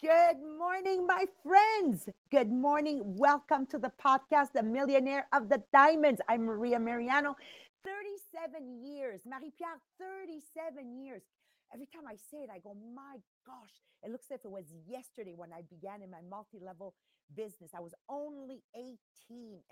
Good morning, my friends. Good morning. Welcome to the podcast, The Millionaire of the Diamonds. I'm Maria Mariano. 37 years, Marie Pierre, 37 years. Every time I say it, I go, my gosh, it looks like it was yesterday when I began in my multi level business. I was only 18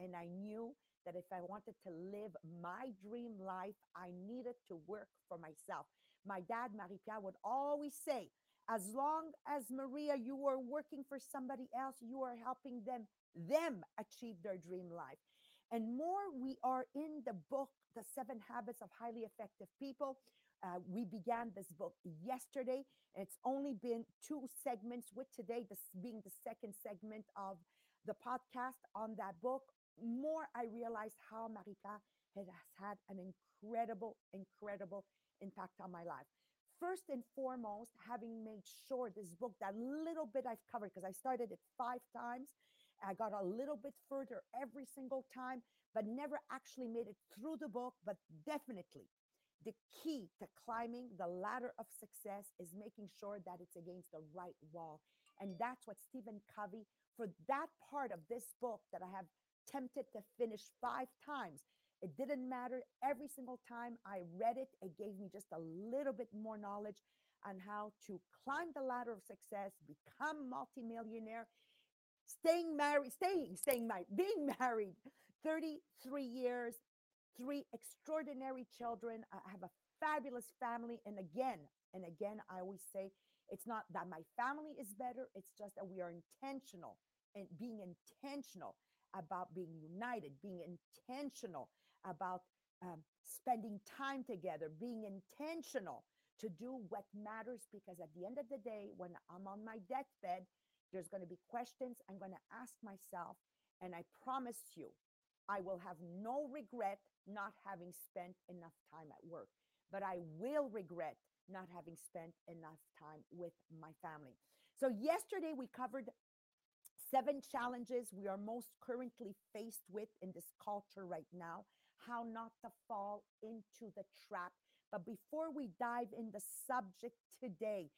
and I knew that if I wanted to live my dream life, I needed to work for myself. My dad, Marie Pierre, would always say, as long as Maria, you are working for somebody else, you are helping them, them achieve their dream life. And more we are in the book, The Seven Habits of Highly Effective People. Uh, we began this book yesterday. And it's only been two segments, with today this being the second segment of the podcast on that book. More I realized how Marika has had an incredible, incredible impact on my life first and foremost, having made sure this book, that little bit I've covered, because I started it five times, I got a little bit further every single time, but never actually made it through the book. But definitely, the key to climbing the ladder of success is making sure that it's against the right wall. And that's what Stephen Covey, for that part of this book that I have tempted to finish five times, it didn't matter. Every single time I read it, it gave me just a little bit more knowledge on how to climb the ladder of success, become multimillionaire, staying married, staying, staying married, being married 33 years, three extraordinary children. I have a fabulous family. And again, and again, I always say it's not that my family is better, it's just that we are intentional and being intentional about being united, being intentional about um, spending time together, being intentional to do what matters. Because at the end of the day, when I'm on my deathbed, there's going to be questions I'm going to ask myself. And I promise you, I will have no regret not having spent enough time at work, but I will regret not having spent enough time with my family. So, yesterday we covered seven challenges we are most currently faced with in this culture right now how not to fall into the trap. But before we dive in the subject today,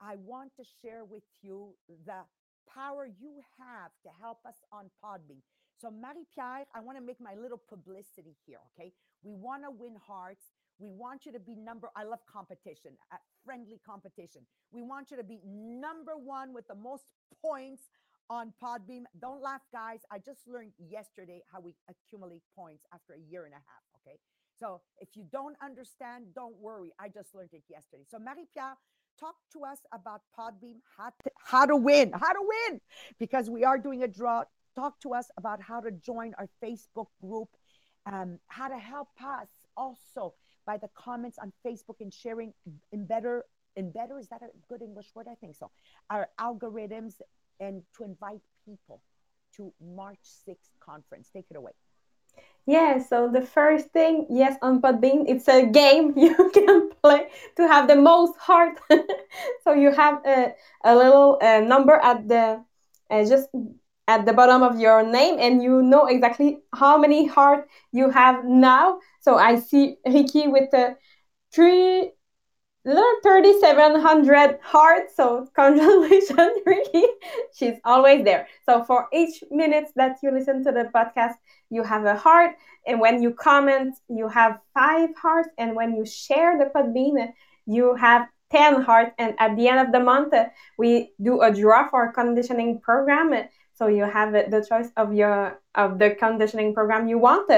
I want to share with you the power you have to help us on Podbean. So, Marie Pierre, I want to make my little publicity here, okay? We want to win hearts. We want you to be number, I love competition, friendly competition. We want you to be number one with the most points on Podbean. Don't laugh, guys. I just learned yesterday how we accumulate points after a year and a half. Okay. So if you don't understand, don't worry. I just learned it yesterday. So, Marie Pierre, talk to us about Podbean, how to, how to win, how to win, because we are doing a draw. Talk to us about how to join our Facebook group, um, how to help us also by the comments on Facebook and sharing in better in better is that a good english word i think so our algorithms and to invite people to March 6th conference. Take it away. Yeah, so the first thing, yes, on Podbean, it's a game you can play to have the most heart. so you have a, a little uh, number at the uh, just at the bottom of your name, and you know exactly how many heart you have now. So I see Ricky with the three 3700 hearts so congratulations ricky she's always there. So for each minute that you listen to the podcast you have a heart and when you comment you have five hearts and when you share the podbean you have 10 hearts. And at the end of the month we do a draw for a conditioning program. So you have the choice of your of the conditioning program you want.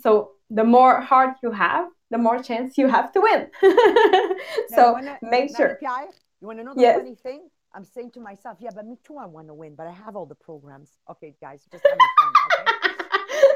So the more heart you have the more chance you have to win. so wanna, make sure. you want to know the yes. funny thing? I'm saying to myself, yeah, but me too, I want to win, but I have all the programs. Okay, guys, just fun. Okay.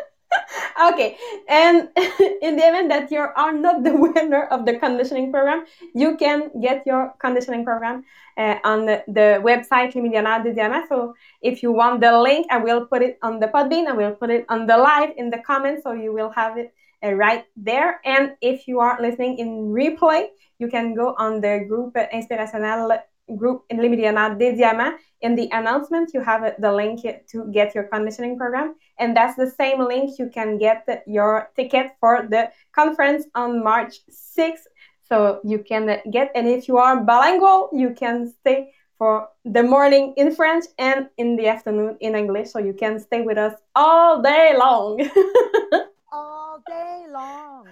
okay, and in the event that you are not the winner of the conditioning program, you can get your conditioning program uh, on the, the website Millionnaires des Diamants. So if you want the link, I will put it on the Podbean. I will put it on the live in the comments, so you will have it uh, right there. And if you are listening in replay, you can go on the group uh, Inspirationnel group in Les Millionnaires des Diamants. In the announcement, you have uh, the link uh, to get your conditioning program. And that's the same link you can get your ticket for the conference on March 6th. So you can get, and if you are bilingual, you can stay for the morning in French and in the afternoon in English. So you can stay with us all day long. all day long.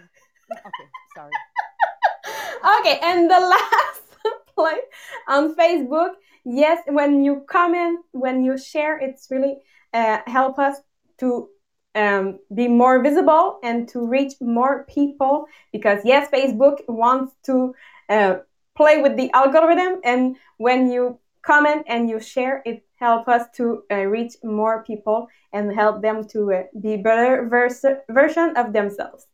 Okay, sorry. okay, and the last place on Facebook. Yes, when you comment, when you share, it's really uh, help us to um, be more visible and to reach more people because yes facebook wants to uh, play with the algorithm and when you comment and you share it help us to uh, reach more people and help them to uh, be better vers- version of themselves.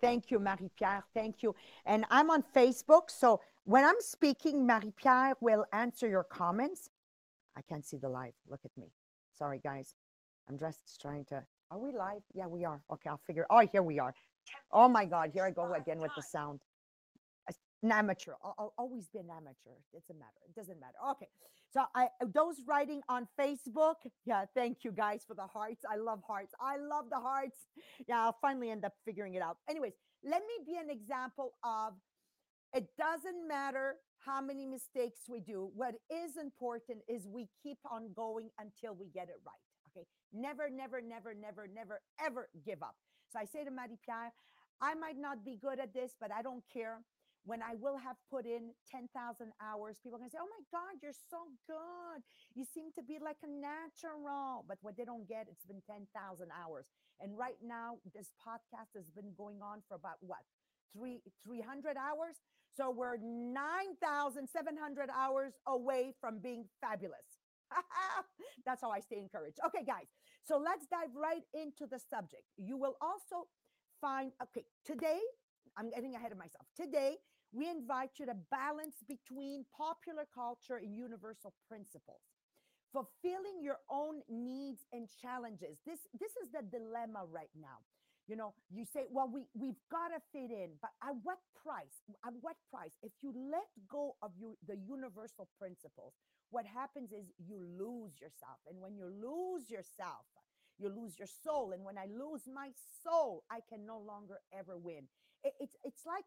Thank you marie-pierre. Thank you. And i'm on facebook so when i'm speaking marie-pierre will answer your comments. I can't see the live. Look at me. Sorry guys. I'm just trying to are we live? Yeah we are. Okay i'll figure oh here we are. Oh my god here i go again with the sound an amateur. I'll, always be an amateur. It doesn't matter. It doesn't matter. Okay. So I those writing on Facebook, yeah, thank you guys for the hearts. I love hearts. I love the hearts. Yeah, I'll finally end up figuring it out. Anyways, let me be an example of it doesn't matter how many mistakes we do. What is important is we keep on going until we get it right. Okay. Never, never, never, never, never, ever give up. So I say to Marie Pierre, I might not be good at this, but I don't care when I will have put in 10,000 hours, people can say, Oh my God, you're so good. You seem to be like a natural. But what they don't get, it's been 10,000 hours. And right now, this podcast has been going on for about what? Three, 300 hours. So we're 9,700 hours away from being fabulous. That's how I stay encouraged. Okay, guys. So let's dive right into the subject. You will also find, okay, today, I'm getting ahead of myself. Today, we invite you to balance between popular culture and universal principles. Fulfilling your own needs and challenges. This this is the dilemma right now. You know you say well we we've got to fit in but at what price at what price? If you let go of you the universal principles what happens is you lose yourself. And when you lose yourself you lose your soul. And when i lose my soul i can no longer ever win. It, it's it's like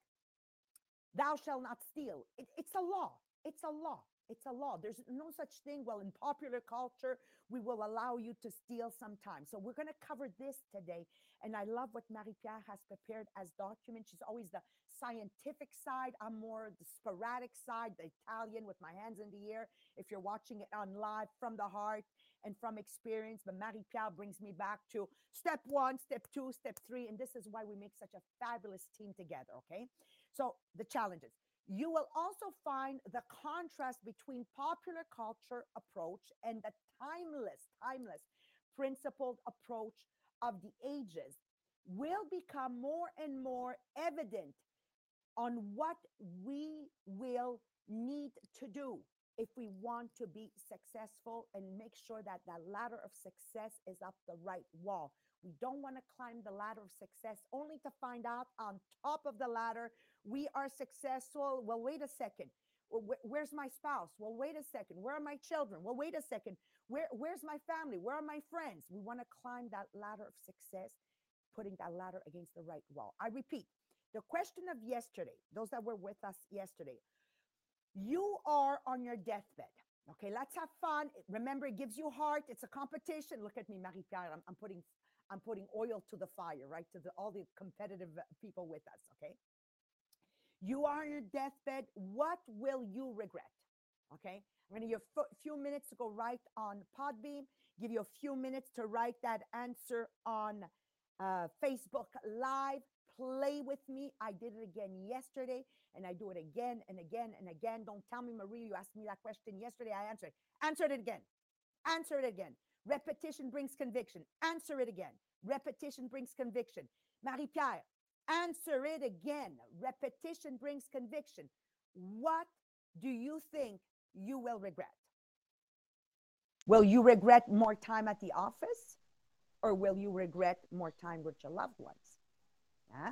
thou shalt not steal. It, it's a law. It's a law. It's a law. There's no such thing. Well, in popular culture, we will allow you to steal sometimes. So we're going to cover this today. And I love what Marie-Pierre has prepared as documents. She's always the scientific side. I'm more the sporadic side, the Italian with my hands in the air. If you're watching it on live from the heart and from experience, but Marie-Pierre brings me back to step one, step two, step three. And this is why we make such a fabulous team together. Okay. So the challenges. You will also find the contrast between popular culture approach and the timeless, timeless, principled approach of the ages will become more and more evident on what we will need to do if we want to be successful and make sure that that ladder of success is up the right wall. We don't want to climb the ladder of success only to find out on top of the ladder we are successful. Well, wait a second. Where's my spouse? Well, wait a second. Where are my children? Well, wait a second. Where, where's my family? Where are my friends? We want to climb that ladder of success, putting that ladder against the right wall. I repeat, the question of yesterday, those that were with us yesterday, you are on your deathbed. Okay, let's have fun. Remember, it gives you heart. It's a competition. Look at me, Marie Pierre. I'm, I'm, putting I'm putting oil to the fire, right? To the, all the competitive people with us. Okay. You are on your deathbed. What will you regret? Okay. I'm going to give you a few minutes to go write on Podbean, give you a few minutes to write that answer on uh, Facebook Live. Play with me. I did it again yesterday and I do it again and again and again. Don't tell me, Marie, you asked me that question yesterday. I answered. Answered it again. Answer it again. Repetition brings conviction. Answer it again. Repetition brings conviction. Marie Pierre, Answer it again. Repetition brings conviction. What do you think you will regret? Will you regret more time at the office or will you regret more time with your loved ones? Huh?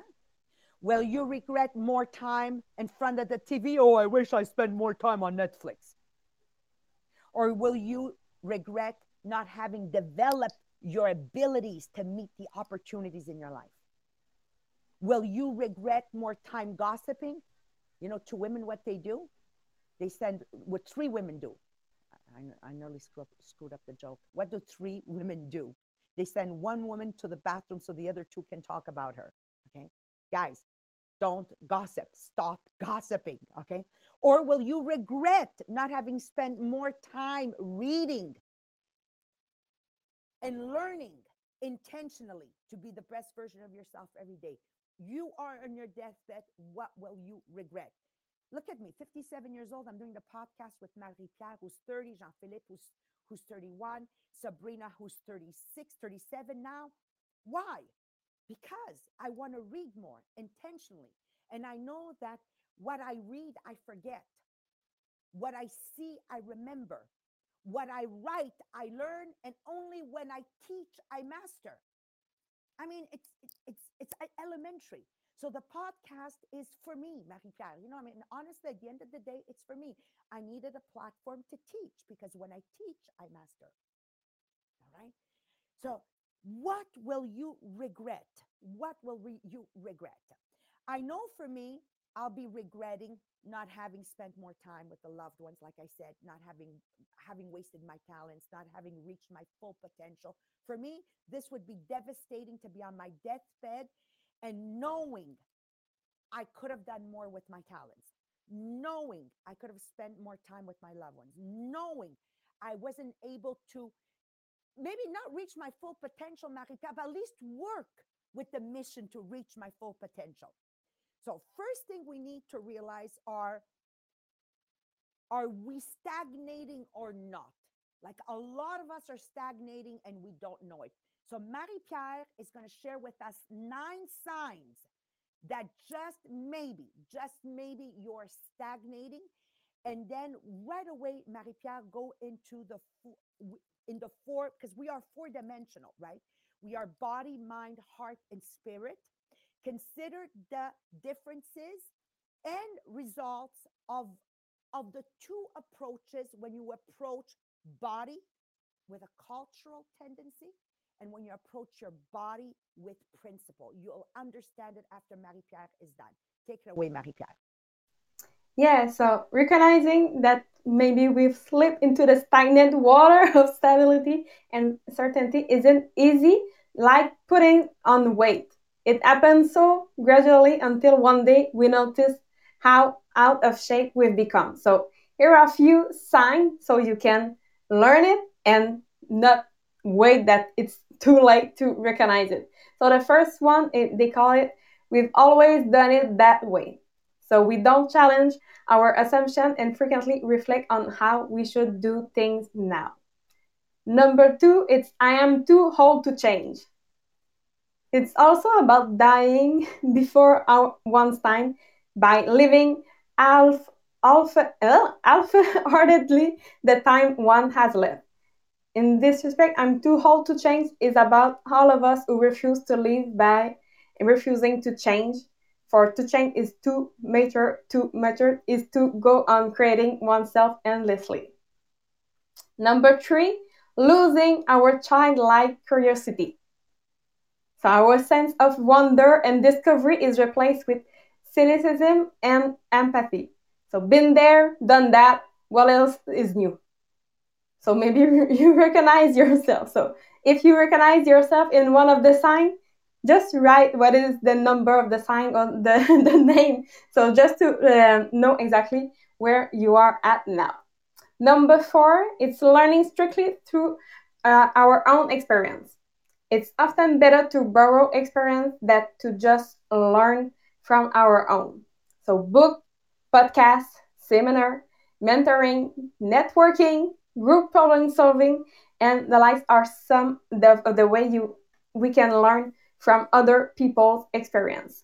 Will you regret more time in front of the TV? Oh, I wish I spent more time on Netflix. Or will you regret not having developed your abilities to meet the opportunities in your life? Will you regret more time gossiping? You know, to women, what they do? They send what three women do. I, I nearly up, screwed up the joke. What do three women do? They send one woman to the bathroom so the other two can talk about her. Okay. Guys, don't gossip. Stop gossiping. Okay. Or will you regret not having spent more time reading and learning intentionally to be the best version of yourself every day? You are on your deathbed. What will you regret? Look at me, 57 years old. I'm doing the podcast with Marie Pierre, who's 30, Jean Philippe, who's, who's 31, Sabrina, who's 36, 37 now. Why? Because I want to read more intentionally. And I know that what I read, I forget. What I see, I remember. What I write, I learn. And only when I teach, I master. I mean, it's, it's, it's uh, elementary. So the podcast is for me, Marie Pierre. You know, I mean, honestly, at the end of the day, it's for me. I needed a platform to teach because when I teach, I master. All right. So, what will you regret? What will re- you regret? I know for me, I'll be regretting not having spent more time with the loved ones like i said not having having wasted my talents not having reached my full potential for me this would be devastating to be on my deathbed and knowing I could have done more with my talents, knowing I could have spent more time with my loved ones, knowing I wasn't able to maybe not reach my full potential, Marika, but at least work with the mission to reach my full potential. So, first thing we need to realize are are we stagnating or not? Like a lot of us are stagnating and we don't know it. So Marie Pierre is going to share with us nine signs that just maybe, just maybe you're stagnating. And then right away, Marie Pierre, go into the in the four because we are four dimensional, right? We are body, mind, heart, and spirit. Consider the differences and results of of the two approaches when you approach body with a cultural tendency and when you approach your body with principle. You'll understand it after Marie Pierre is done. Take it away, Marie Pierre. Yeah, so recognizing that maybe we've slipped into the stagnant water of stability and certainty isn't easy, like putting on weight. It happens so gradually until one day we notice how out of shape we've become. So, here are a few signs so you can learn it and not wait that it's too late to recognize it. So the first one, it, they call it, we've always done it that way. So we don't challenge our assumption and frequently reflect on how we should do things now. Number two, it's I am too old to change. It's also about dying before our one's time by living half, half, uh, half-heartedly the time one has left. In this respect, I'm too old to change is about all of us who refuse to live by refusing to change. For to change is to mature, to mature is to go on creating oneself endlessly. Number three, losing our childlike curiosity. So our sense of wonder and discovery is replaced with cynicism and empathy. So been there, done that, what else is new? So maybe you recognize yourself. So if you recognize yourself in one of the sign, just write what is the number of the sign on the, the name. So just to uh, know exactly where you are at now. Number four, it's learning strictly through uh, our own experience. It's often better to borrow experience than to just learn from our own. So book, podcast, seminar, mentoring, networking, group problem solving, and the likes are some of the way you we can learn from other people's experience.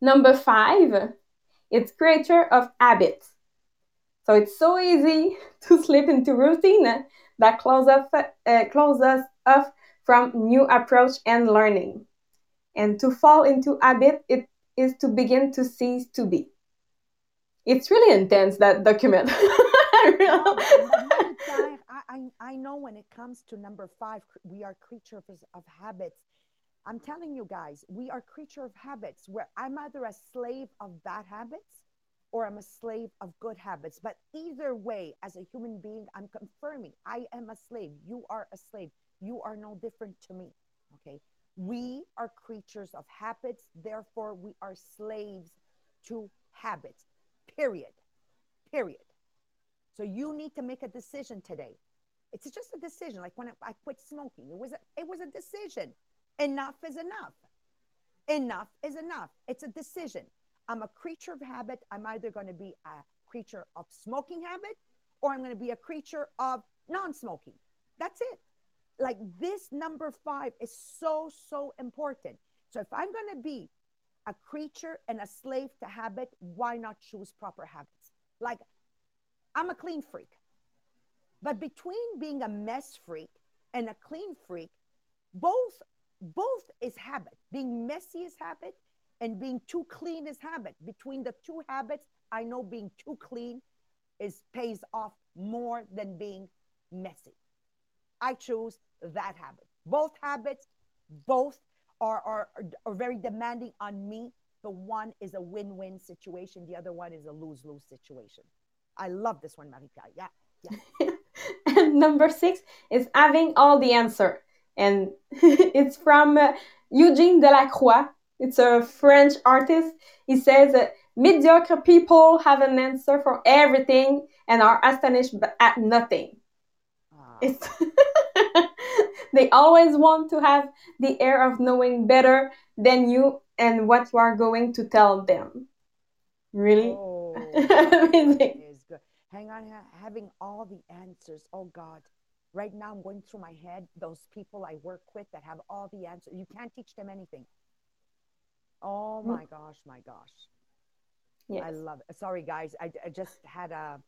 Number five, it's creature of habits. So it's so easy to slip into routine that close, up, uh, close us off from new approach and learning. And to fall into habit, it is to begin to cease to be. It's really intense, that document. I, I, I know when it comes to number five, we are creatures of habits. I'm telling you guys, we are creature of habits where I'm either a slave of bad habits or I'm a slave of good habits. But either way, as a human being, I'm confirming I am a slave. You are a slave. You are no different to me. Okay. We are creatures of habits. Therefore, we are slaves to habits. Period. Period. So you need to make a decision today. It's just a decision. Like when I quit smoking, it was a, it was a decision. Enough is enough. Enough is enough. It's a decision. I'm a creature of habit. I'm either going to be a creature of smoking habit or I'm going to be a creature of non smoking. That's it. Like this number five is so, so important. So if I'm going to be a creature and a slave to habit, why not choose proper habits? Like I'm a clean freak. But between being a mess freak and a clean freak, both both is habit. Being messy is habit and being too clean is habit. Between the two habits, I know being too clean is pays off more than being messy. I choose that habit. Both habits, both are, are, are very demanding on me. The one is a win-win situation. The other one is a lose-lose situation. I love this one, Marika. Yeah. yeah. and number six is having all the answer. And it's from uh, Eugene Delacroix. It's a French artist. He says that mediocre people have an answer for everything and are astonished at nothing. It's they always want to have the air of knowing better than you and what you are going to tell them. Really? Oh, Amazing. Is good. Hang on, having all the answers. Oh God. Right now, I'm going through my head those people I work with that have all the answers. You can't teach them anything. Oh mm. my gosh, my gosh. Yes. I love it. Sorry, guys. I, I just had a,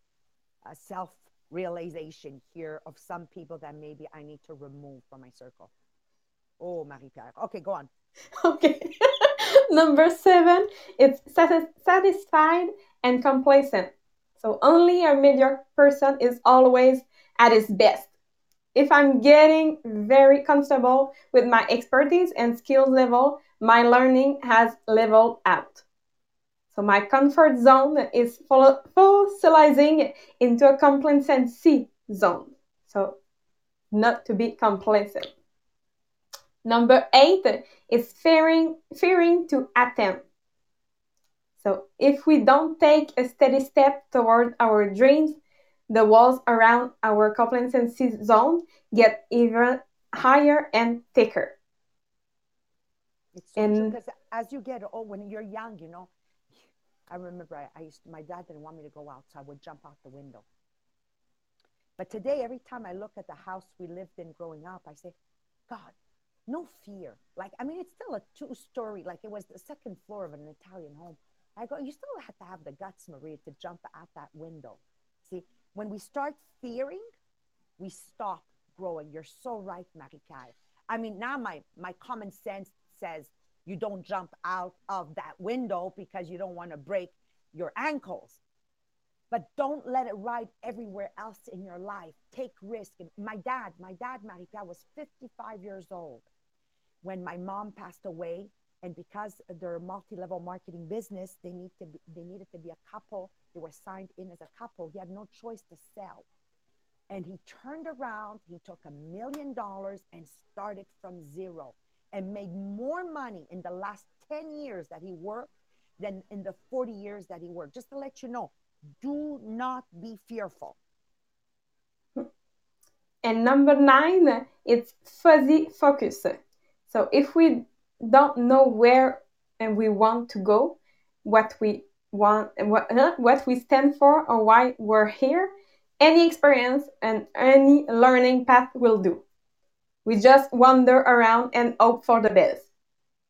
a self realization here of some people that maybe I need to remove from my circle. Oh, Marie Pierre. Okay, go on. Okay. Number seven, it's satisfied and complacent. So only a mediocre person is always at his best. If I'm getting very comfortable with my expertise and skill level, my learning has leveled out. So my comfort zone is fossilizing into a complacency zone. So not to be complacent. Number eight is fearing, fearing to attempt. So if we don't take a steady step toward our dreams, the walls around our complacency zone get even higher and thicker. It's so and, because as you get old, when you're young, you know, I remember I, I used my dad didn't want me to go out, so I would jump out the window. But today, every time I look at the house we lived in growing up, I say, God, no fear. Like, I mean, it's still a two story, like it was the second floor of an Italian home. I go, you still have to have the guts, Maria, to jump out that window. See, when we start fearing, we stop growing. You're so right, Marikai. I mean, now my, my common sense says you don't jump out of that window because you don't want to break your ankles. But don't let it ride everywhere else in your life. Take risk. My dad, my dad, Marika, was 55 years old when my mom passed away. And because they're a multi-level marketing business, they need to be, they needed to be a couple. They were signed in as a couple. He had no choice to sell. And he turned around, he took a million dollars and started from zero and made more money in the last 10 years that he worked than in the 40 years that he worked. Just to let you know, do not be fearful. And number nine, it's fuzzy focus. So if we don't know where and we want to go, what we want, what, what we stand for, or why we're here, any experience and any learning path will do. We just wander around and hope for the best.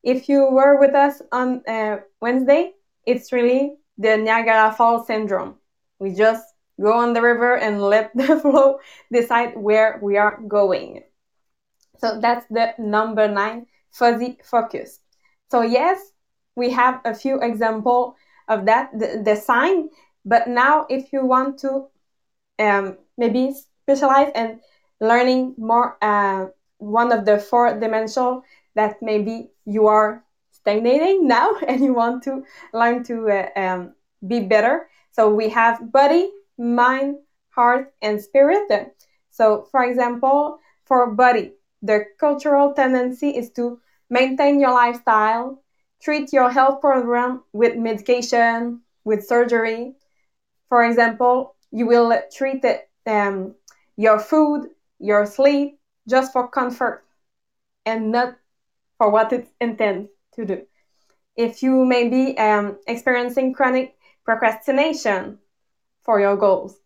If you were with us on uh, Wednesday, it's really the Niagara Falls syndrome. We just go on the river and let the flow decide where we are going. So that's the number nine, fuzzy focus. So yes, we have a few example of that, the, the sign, but now if you want to um, maybe specialize and learning more uh, one of the four dimensional that maybe you are stagnating now and you want to learn to uh, um, be better. So we have body, mind, heart, and spirit. So, for example, for body, the cultural tendency is to maintain your lifestyle, treat your health program with medication, with surgery. For example, you will treat um, your food, your sleep, just for comfort and not for what it intends to do. If you may be um, experiencing chronic procrastination for your goals,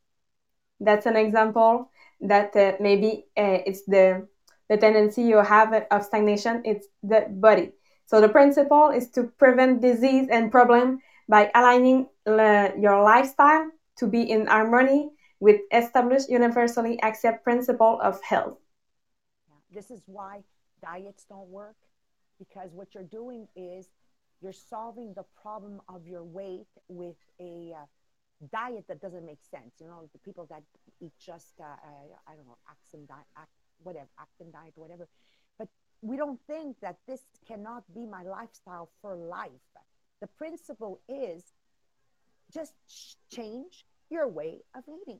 that's an example that uh, maybe uh, it's the the tendency you have of stagnation it's the body so the principle is to prevent disease and problem by aligning uh, your lifestyle to be in harmony with established universally accepted principle of health this is why diets don't work because what you're doing is you're solving the problem of your weight with a uh, diet that doesn't make sense. You know, the people that eat just, uh, uh, I don't know, Atkins diet, whatever, Atkins diet, whatever. But we don't think that this cannot be my lifestyle for life. The principle is just change your way of eating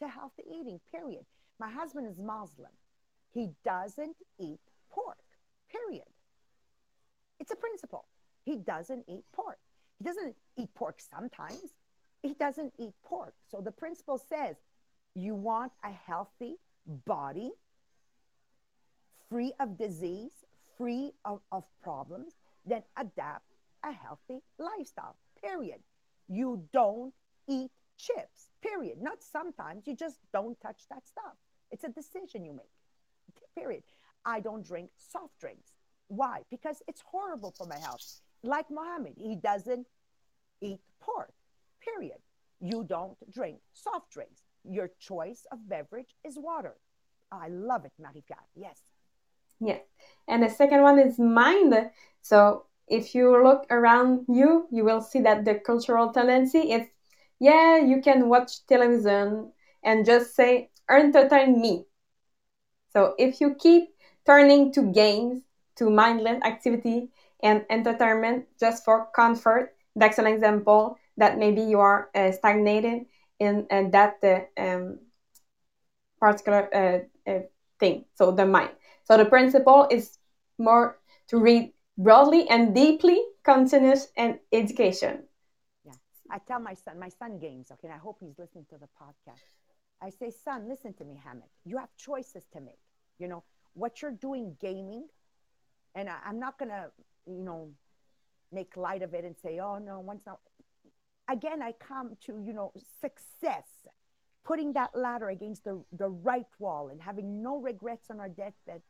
to healthy eating, period. My husband is Muslim. He doesn't eat pork, period. It's a principle. He doesn't eat pork. He doesn't eat pork sometimes he doesn't eat pork. So the principle says you want a healthy body, free of disease, free of, of problems, then adapt a healthy lifestyle, period. You don't eat chips, period. Not sometimes, you just don't touch that stuff. It's a decision you make, period. I don't drink soft drinks. Why? Because it's horrible for my health. Like Mohammed, he doesn't eat pork period. You don't drink soft drinks. Your choice of beverage is water. I love it, Marika. Yes. Yes. And the second one is mind. So if you look around you, you will see that the cultural tendency is, yeah, you can watch television and just say, entertain me. So if you keep turning to games, to mindless activity and entertainment just for comfort, that's an example that maybe you are uh, stagnated in uh, that uh, um, particular uh, uh, thing. So the mind. So the principle is more to read broadly and deeply, continuous and education. Yeah, I tell my son, my son games. Okay, I hope he's listening to the podcast. I say, son, listen to me, Hamid. You have choices to make. You know what you're doing, gaming, and I, I'm not gonna, you know, make light of it and say, oh no, once again, I come to, you know, success, putting that ladder against the, the right wall and having no regrets on our deathbed,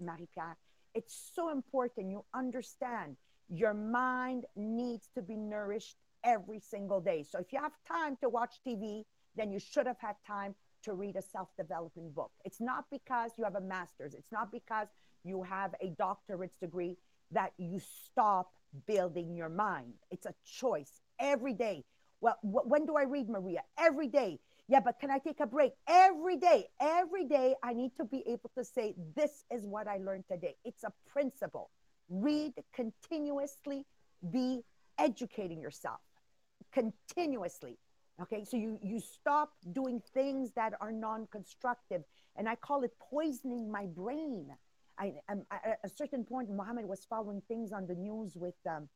Marie-Pierre. It's so important you understand your mind needs to be nourished every single day. So if you have time to watch TV, then you should have had time to read a self-developing book. It's not because you have a master's. It's not because you have a doctorate's degree that you stop building your mind. It's a choice every day. Well, wh- when do I read, Maria? Every day. Yeah, but can I take a break? Every day. Every day, I need to be able to say, This is what I learned today. It's a principle. Read continuously, be educating yourself continuously. Okay, so you, you stop doing things that are non constructive. And I call it poisoning my brain. I, am at a certain point, Mohammed was following things on the news with um,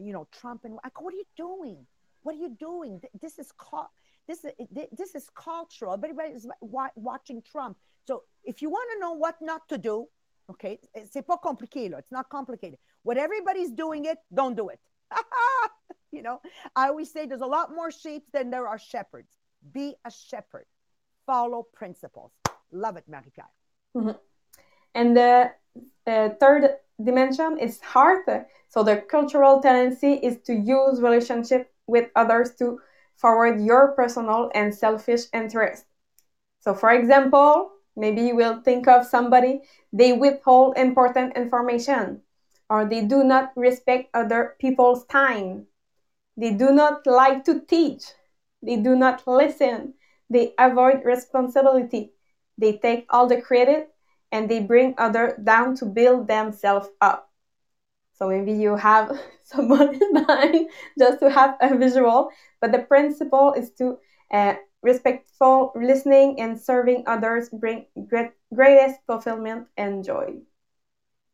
you know, Trump and like, what are you doing? What are you doing? This is called this is this is cultural. Everybody is watching Trump. So if you want to know what not to do, okay. It's not complicated. What everybody's doing it, don't do it. you know, I always say there's a lot more sheep than there are shepherds. Be a shepherd. Follow principles. Love it, Marie-Pierre. Mm-hmm. And the uh, third dimension is heart. So the cultural tendency is to use relationship with others to forward your personal and selfish interest. So for example, maybe you will think of somebody, they withhold important information or they do not respect other people's time. They do not like to teach. They do not listen. They avoid responsibility. They take all the credit and they bring others down to build themselves up. So maybe you have someone in mind just to have a visual, but the principle is to uh, respectful listening and serving others bring great, greatest fulfillment and joy.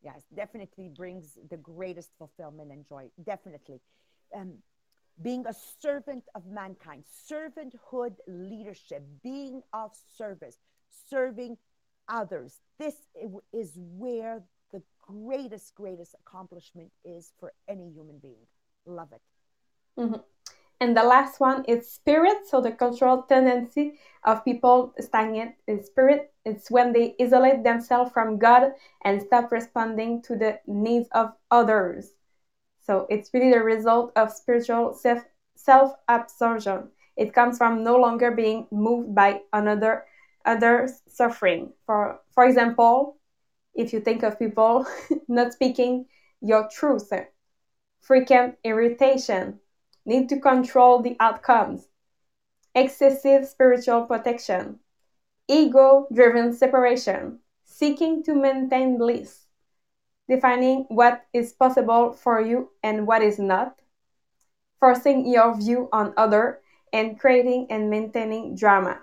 Yes, definitely brings the greatest fulfillment and joy. Definitely. Um, being a servant of mankind, servanthood leadership, being of service, serving others. This is where the greatest, greatest accomplishment is for any human being. Love it. Mm-hmm. And the last one is spirit. So the cultural tendency of people stagnate in spirit. It's when they isolate themselves from God and stop responding to the needs of others. So it's really the result of spiritual self self absorption. It comes from no longer being moved by another other's suffering. For for example, if you think of people not speaking your truth, frequent irritation, need to control the outcomes, excessive spiritual protection, ego driven separation, seeking to maintain bliss, defining what is possible for you and what is not, forcing your view on other, and creating and maintaining drama.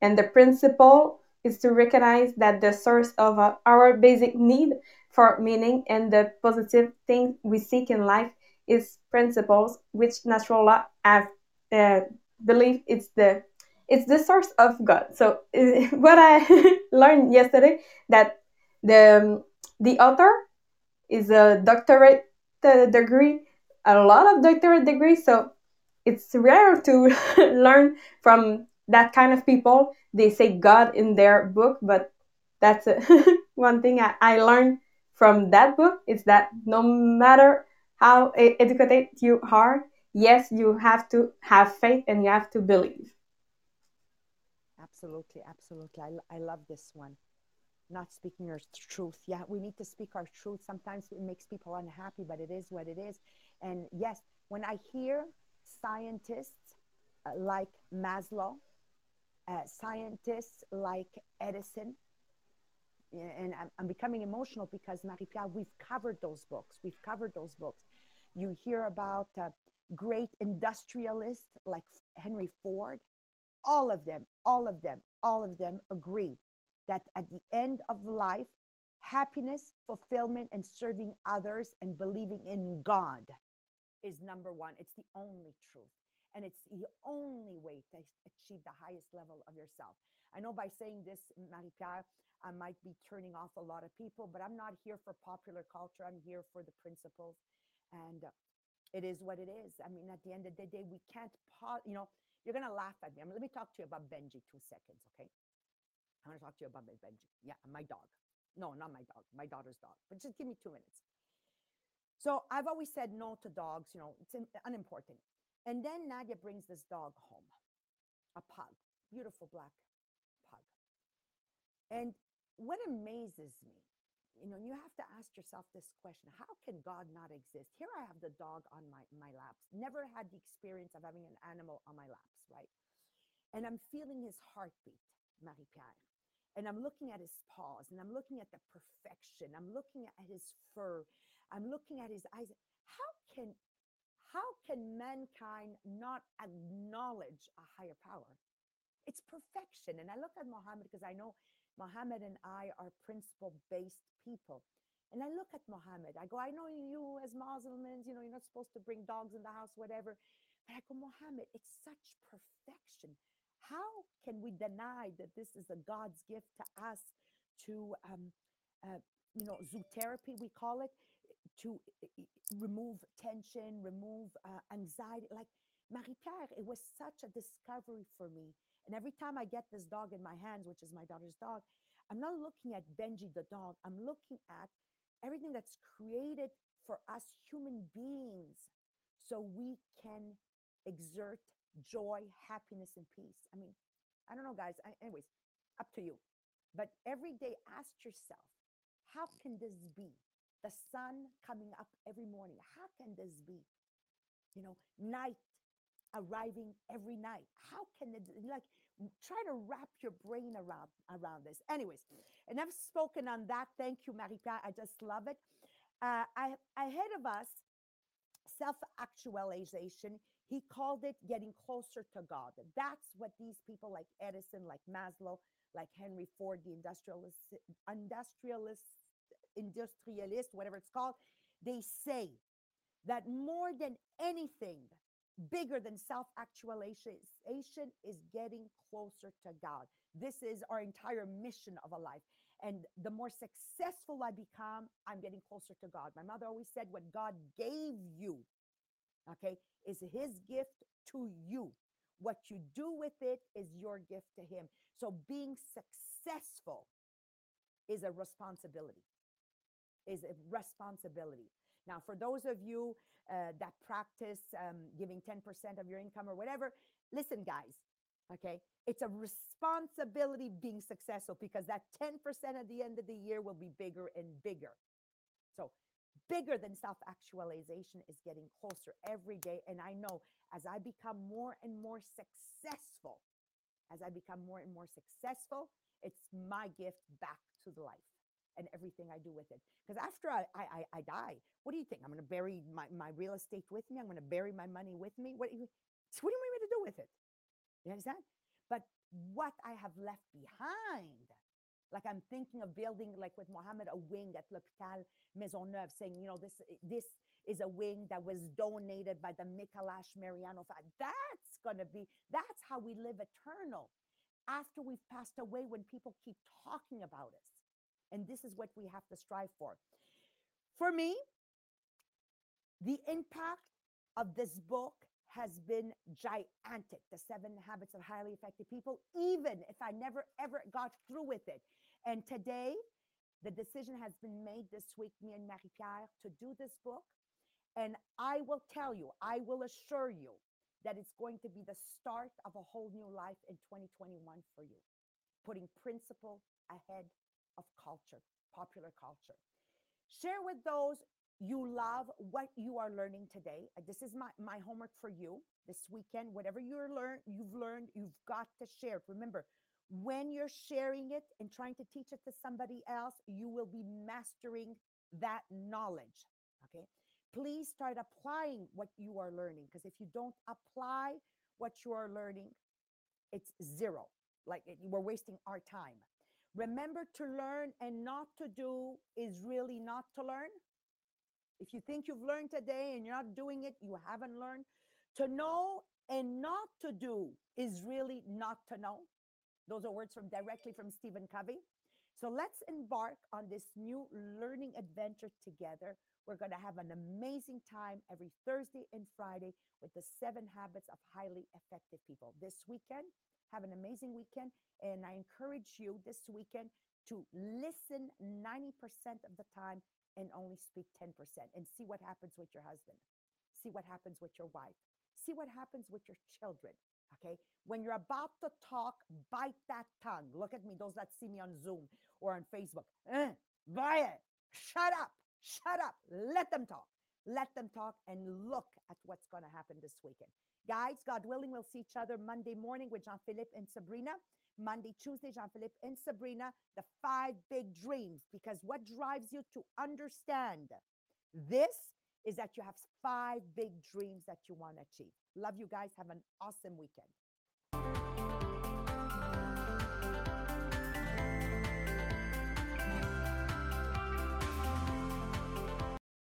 And the principle is to recognize that the source of our basic need for meaning and the positive things we seek in life is principles which natural law have uh, believe it's the it's the source of God. So what I learned yesterday that the um, the author is a doctorate uh, degree, a lot of doctorate degrees. So it's rare to learn from that kind of people. They say God in their book, but that's one thing I, I learned from that book is that no matter how educated you are, yes, you have to have faith and you have to believe. Absolutely, absolutely. I, I love this one. Not speaking your truth. Yeah, we need to speak our truth. Sometimes it makes people unhappy, but it is what it is. And yes, when I hear scientists uh, like Maslow, uh, scientists like Edison, and I'm, I'm becoming emotional because Marie Pierre, we've covered those books. We've covered those books. You hear about uh, great industrialists like Henry Ford. All of them, all of them, all of them agree that at the end of life, happiness, fulfillment, and serving others and believing in God is number one. It's the only truth. And it's the only way to achieve the highest level of yourself. I know by saying this, Pierre, I might be turning off a lot of people, but I'm not here for popular culture. I'm here for the principles. And it is what it is. I mean, at the end of the day, we can't, pause, you know, you're going to laugh at me. I mean, let me talk to you about Benji two seconds, okay? I'm going to talk to you about Benji. Yeah, my dog. No, not my dog, my daughter's dog. But just give me two minutes. So I've always said no to dogs, you know, it's unimportant. And then Nadia brings this dog home, a pug, beautiful black pug. And what amazes me, you know, you have to ask yourself this question how can God not exist? Here I have the dog on my, my laps, never had the experience of having an animal on my laps, right? And I'm feeling his heartbeat, Marie Pierre. And I'm looking at his paws and I'm looking at the perfection. I'm looking at his fur. I'm looking at his eyes. How can how can mankind not acknowledge a higher power? It's perfection. And I look at Muhammad because I know Muhammad and I are principle based people. And I look at Muhammad. I go, I know you as Muslims, you know, you're not supposed to bring dogs in the house, whatever. But I go, Muhammad, it's such perfection. How can we deny that this is a God's gift to us to, um, uh, you know, zootherapy, we call it, to remove tension, remove uh, anxiety? Like Marie Pierre, it was such a discovery for me and every time I get this dog in my hands, which is my daughter's dog, I'm not looking at Benji the dog. I'm looking at everything that's created for us human beings so we can exert joy, happiness, and peace. I mean, I don't know, guys. I, anyways, up to you. But every day, ask yourself, how can this be? The sun coming up every morning. How can this be? You know, night arriving every night. How can it like try to wrap your brain around around this? Anyways, and I've spoken on that. Thank you, Marika. I just love it. uh, I, ahead of us, self actualization, he called it getting closer to God. That's what these people like Edison, like Maslow, like Henry Ford, the industrialist, industrialist, industrialist, whatever it's called, they say that more than anything, bigger than self actualization is getting closer to God. This is our entire mission of a life. And the more successful I become, I'm getting closer to God. My mother always said, What God gave you, okay, is his gift to you. What you do with it is your gift to him. So being successful is a responsibility, is a responsibility. Now, for those of you uh, that practice um, giving 10% of your income or whatever, listen, guys, okay? It's a responsibility being successful because that 10% at the end of the year will be bigger and bigger. So, bigger than self actualization is getting closer every day. And I know as I become more and more successful, as I become more and more successful, it's my gift back to the life and everything I do with it. Because after I, I, I die, what do you think? I'm going to bury my, my real estate with me. I'm going to bury my money with me. What, what do you want me to do with it? You understand? But what I have left behind, like I'm thinking of building, like with Mohammed, a wing at L'Hôpital Maisonneuve, saying, you know, this this is a wing that was donated by the Mikalash Mariano. That's to be, that's how we live eternal after we've passed away when people keep talking about us. And this is what we have to strive for. For me, the impact of this book has been gigantic. The seven habits of highly effective people, even if I never ever got through with it. And today, the decision has been made this week, me and Marie Pierre, to do this book. And I will tell you, I will assure you that it's going to be the start of a whole new life in 2021 for you, putting principle ahead of culture, popular culture. Share with those you love what you are learning today. Uh, this is my, my homework for you this weekend. Whatever you're learn, you've learned, you've got to share it. Remember, when you're sharing it and trying to teach it to somebody else, you will be mastering that knowledge. Okay. Please start applying what you are learning because if you don't apply what you are learning, it's zero. Like it, we're wasting our time. Remember to learn and not to do is really not to learn. If you think you've learned today and you're not doing it, you haven't learned. To know and not to do is really not to know. Those are words from directly from Stephen Covey. So let's embark on this new learning adventure together. We're going to have an amazing time every Thursday and Friday with the seven habits of highly effective people. This weekend, have an amazing weekend. And I encourage you this weekend to listen 90% of the time and only speak 10% and see what happens with your husband. See what happens with your wife. See what happens with your children. Okay. When you're about to talk, bite that tongue. Look at me, those that see me on Zoom or on Facebook. Eh, buy it. Shut up. Shut up. Let them talk. Let them talk and look at what's going to happen this weekend. Guys, God willing, we'll see each other Monday morning with Jean Philippe and Sabrina. Monday, Tuesday, Jean Philippe and Sabrina, the five big dreams. Because what drives you to understand this is that you have five big dreams that you want to achieve. Love you guys. Have an awesome weekend.